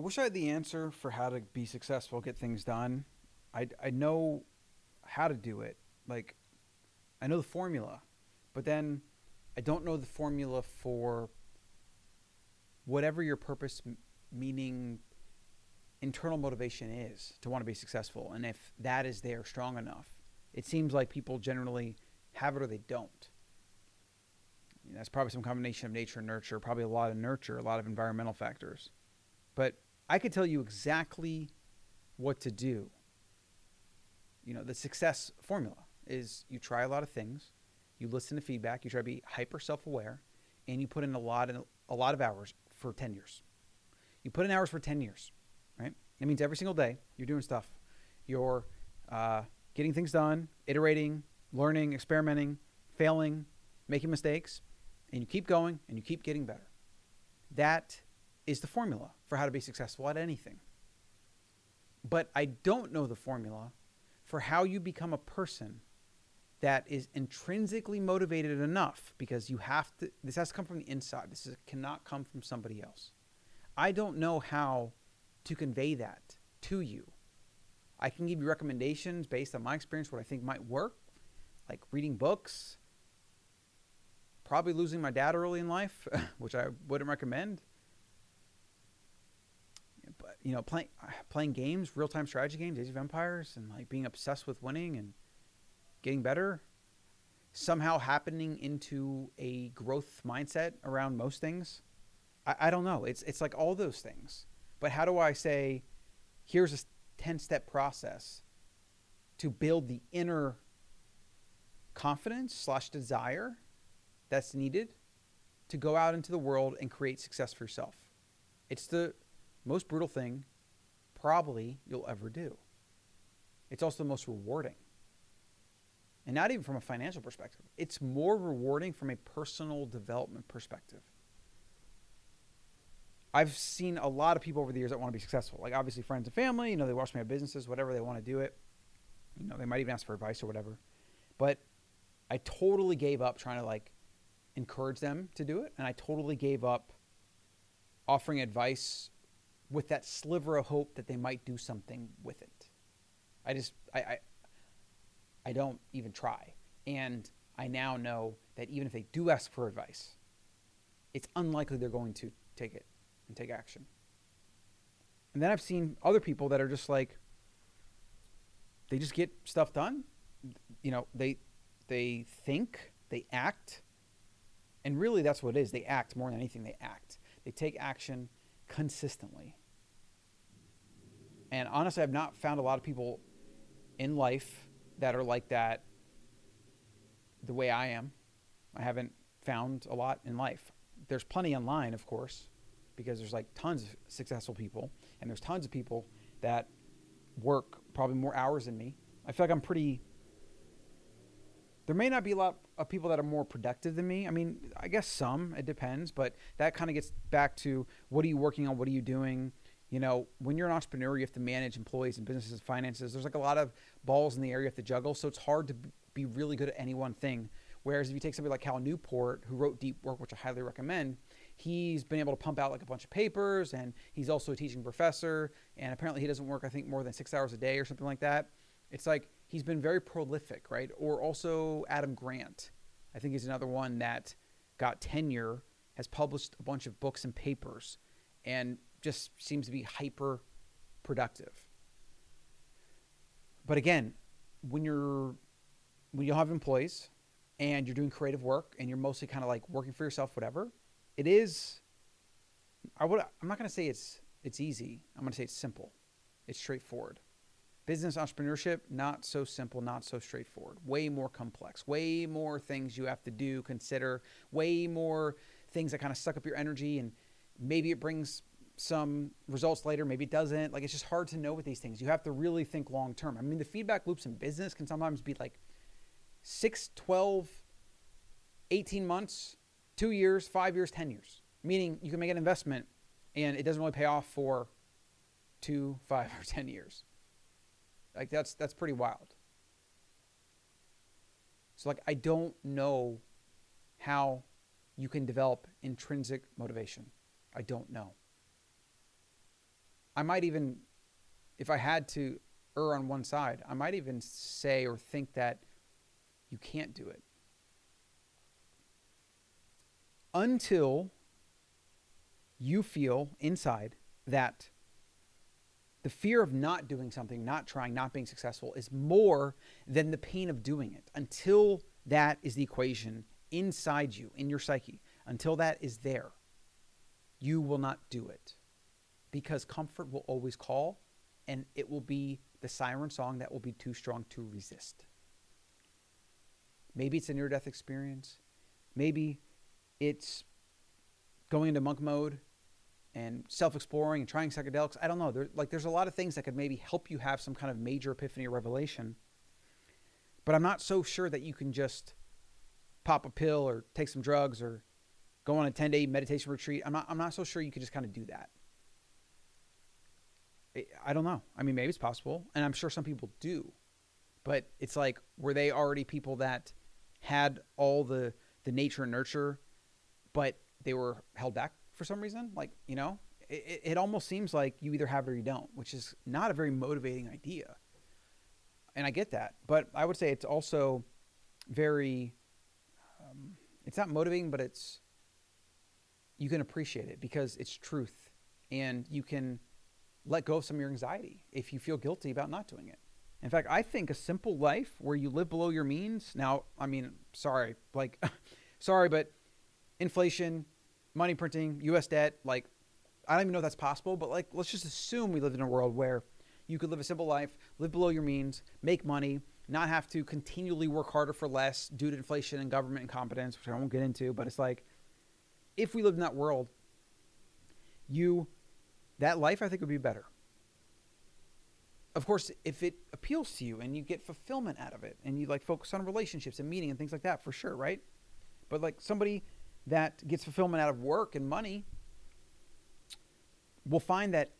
I wish I had the answer for how to be successful, get things done. I, I know how to do it. Like, I know the formula, but then I don't know the formula for whatever your purpose, meaning internal motivation is to want to be successful. And if that is there strong enough, it seems like people generally have it or they don't. You know, that's probably some combination of nature and nurture, probably a lot of nurture, a lot of environmental factors. But I could tell you exactly what to do. You know, the success formula is you try a lot of things, you listen to feedback, you try to be hyper self-aware, and you put in a lot of a lot of hours for 10 years. You put in hours for 10 years, right? It means every single day you're doing stuff. You're uh, getting things done, iterating, learning, experimenting, failing, making mistakes, and you keep going and you keep getting better. That is the formula for how to be successful at anything. But I don't know the formula for how you become a person that is intrinsically motivated enough because you have to this has to come from the inside. This is, cannot come from somebody else. I don't know how to convey that to you. I can give you recommendations based on my experience what i think might work like reading books probably losing my dad early in life which i wouldn't recommend you know playing playing games real-time strategy games age of empires and like being obsessed with winning and getting better, somehow happening into a growth mindset around most things. I, I don't know. It's it's like all those things. But how do I say, here's a 10 step process to build the inner confidence slash desire that's needed to go out into the world and create success for yourself. It's the most brutal thing probably you'll ever do. It's also the most rewarding and not even from a financial perspective. It's more rewarding from a personal development perspective. I've seen a lot of people over the years that want to be successful. Like obviously friends and family, you know, they watch me have businesses, whatever they want to do it. You know, they might even ask for advice or whatever. But I totally gave up trying to like encourage them to do it, and I totally gave up offering advice with that sliver of hope that they might do something with it. I just I, I I don't even try. And I now know that even if they do ask for advice, it's unlikely they're going to take it and take action. And then I've seen other people that are just like, they just get stuff done. You know, they they think, they act, and really that's what it is. They act more than anything. They act. They take action consistently. And honestly, I've not found a lot of people in life that are like that the way I am. I haven't found a lot in life. There's plenty online, of course, because there's like tons of successful people, and there's tons of people that work probably more hours than me. I feel like I'm pretty. There may not be a lot of people that are more productive than me. I mean, I guess some, it depends, but that kind of gets back to what are you working on? What are you doing? You know, when you're an entrepreneur, you have to manage employees and businesses and finances. There's like a lot of balls in the air you have to juggle. So it's hard to be really good at any one thing. Whereas if you take somebody like Cal Newport, who wrote Deep Work, which I highly recommend, he's been able to pump out like a bunch of papers and he's also a teaching professor. And apparently he doesn't work, I think, more than six hours a day or something like that. It's like he's been very prolific, right? Or also Adam Grant. I think he's another one that got tenure, has published a bunch of books and papers. And just seems to be hyper productive. But again, when you're when you have employees and you're doing creative work and you're mostly kind of like working for yourself, whatever, it is. I would. I'm not going to say it's it's easy. I'm going to say it's simple. It's straightforward. Business entrepreneurship not so simple, not so straightforward. Way more complex. Way more things you have to do, consider. Way more things that kind of suck up your energy and maybe it brings some results later, maybe it doesn't. Like it's just hard to know with these things. You have to really think long term. I mean, the feedback loops in business can sometimes be like 6, 12, 18 months, two years, five years, 10 years. Meaning you can make an investment and it doesn't really pay off for two, five, or 10 years. Like that's that's pretty wild. So like I don't know how you can develop intrinsic motivation. I don't know. I might even, if I had to err on one side, I might even say or think that you can't do it. Until you feel inside that the fear of not doing something, not trying, not being successful is more than the pain of doing it. Until that is the equation inside you, in your psyche, until that is there, you will not do it because comfort will always call and it will be the siren song that will be too strong to resist. Maybe it's a near death experience. Maybe it's going into monk mode and self-exploring and trying psychedelics. I don't know. There, like there's a lot of things that could maybe help you have some kind of major epiphany or revelation. But I'm not so sure that you can just pop a pill or take some drugs or go on a 10-day meditation retreat. I'm not I'm not so sure you could just kind of do that. I don't know. I mean, maybe it's possible, and I'm sure some people do. But it's like were they already people that had all the the nature and nurture, but they were held back for some reason. Like, you know, it, it almost seems like you either have it or you don't, which is not a very motivating idea. And I get that. But I would say it's also very, um, it's not motivating, but it's, you can appreciate it because it's truth and you can let go of some of your anxiety if you feel guilty about not doing it. In fact, I think a simple life where you live below your means. Now, I mean, sorry, like, sorry, but inflation, money printing, U.S. debt. Like, I don't even know if that's possible, but like, let's just assume we lived in a world where you could live a simple life, live below your means, make money, not have to continually work harder for less due to inflation and government incompetence, which I won't get into. But it's like, if we lived in that world, you, that life I think would be better. Of course, if it appeals to you and you get fulfillment out of it and you like focus on relationships and meaning and things like that, for sure, right? But like somebody that gets fulfillment out of work and money will find that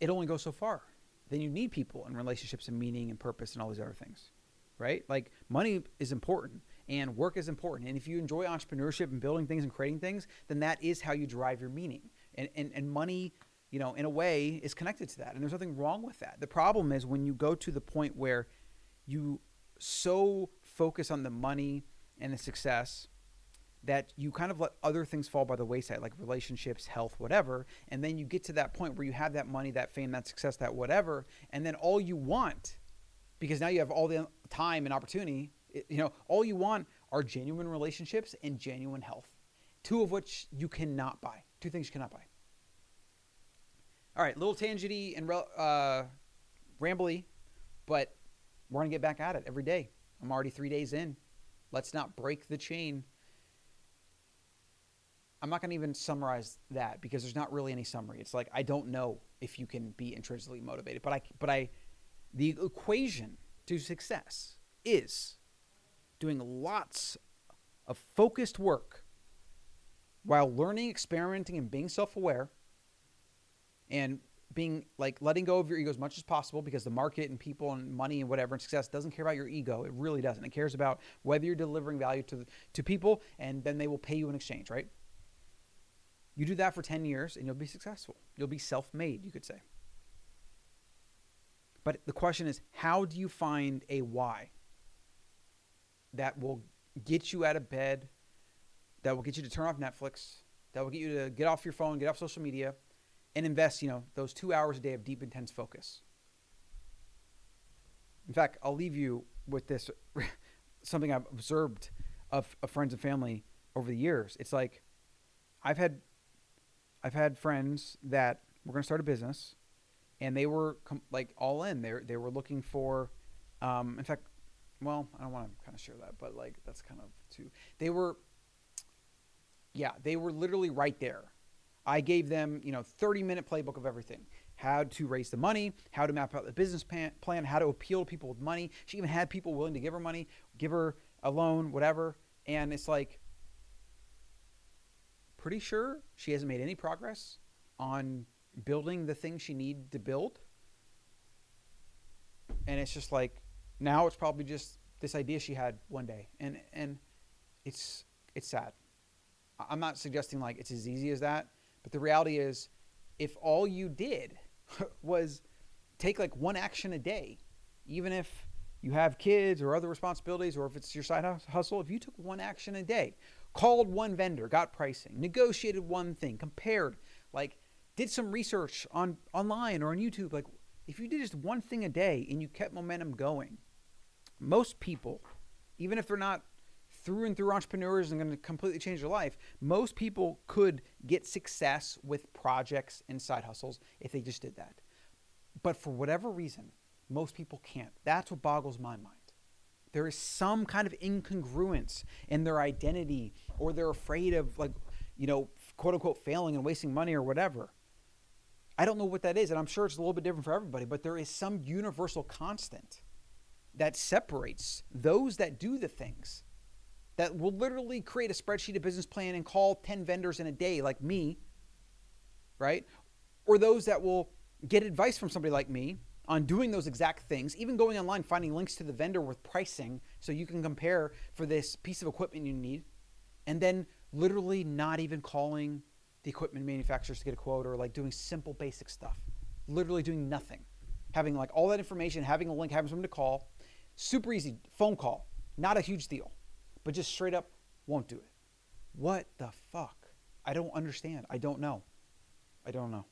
it only goes so far. Then you need people and relationships and meaning and purpose and all these other things, right? Like money is important and work is important. And if you enjoy entrepreneurship and building things and creating things, then that is how you drive your meaning. And, and, and money, you know, in a way is connected to that. And there's nothing wrong with that. The problem is when you go to the point where you so focus on the money and the success that you kind of let other things fall by the wayside, like relationships, health, whatever. And then you get to that point where you have that money, that fame, that success, that whatever. And then all you want, because now you have all the time and opportunity, you know, all you want are genuine relationships and genuine health, two of which you cannot buy. Two things you cannot buy. All right, little tangenty and uh, rambly, but we're going to get back at it every day. I'm already three days in. Let's not break the chain I'm not going to even summarize that because there's not really any summary. It's like I don't know if you can be intrinsically motivated, but I but I the equation to success is doing lots of focused work while learning, experimenting and being self-aware and being like letting go of your ego as much as possible because the market and people and money and whatever and success doesn't care about your ego. It really doesn't. It cares about whether you're delivering value to to people and then they will pay you in exchange, right? You do that for 10 years and you'll be successful. You'll be self made, you could say. But the question is how do you find a why that will get you out of bed, that will get you to turn off Netflix, that will get you to get off your phone, get off social media, and invest, you know, those two hours a day of deep, intense focus? In fact, I'll leave you with this something I've observed of, of friends and family over the years. It's like I've had I've had friends that were going to start a business, and they were com- like all in. They they were looking for, um, in fact, well, I don't want to kind of share that, but like that's kind of too. They were, yeah, they were literally right there. I gave them, you know, 30 minute playbook of everything. How to raise the money, how to map out the business plan, how to appeal to people with money. She even had people willing to give her money, give her a loan, whatever. And it's like, pretty sure she hasn't made any progress on building the thing she needed to build. And it's just like now it's probably just this idea she had one day. And and it's it's sad. I'm not suggesting like it's as easy as that, but the reality is if all you did was take like one action a day, even if you have kids or other responsibilities, or if it's your side hustle. If you took one action a day, called one vendor, got pricing, negotiated one thing, compared, like did some research on online or on YouTube, like if you did just one thing a day and you kept momentum going, most people, even if they're not through and through entrepreneurs and going to completely change their life, most people could get success with projects and side hustles if they just did that. But for whatever reason, most people can't. That's what boggles my mind. There is some kind of incongruence in their identity, or they're afraid of, like, you know, quote unquote, failing and wasting money or whatever. I don't know what that is, and I'm sure it's a little bit different for everybody, but there is some universal constant that separates those that do the things that will literally create a spreadsheet, a business plan, and call 10 vendors in a day, like me, right? Or those that will get advice from somebody like me on doing those exact things, even going online, finding links to the vendor with pricing so you can compare for this piece of equipment you need, and then literally not even calling the equipment manufacturers to get a quote or like doing simple basic stuff, literally doing nothing. Having like all that information, having a link, having someone to call, super easy, phone call, not a huge deal, but just straight up won't do it. What the fuck? I don't understand. I don't know. I don't know.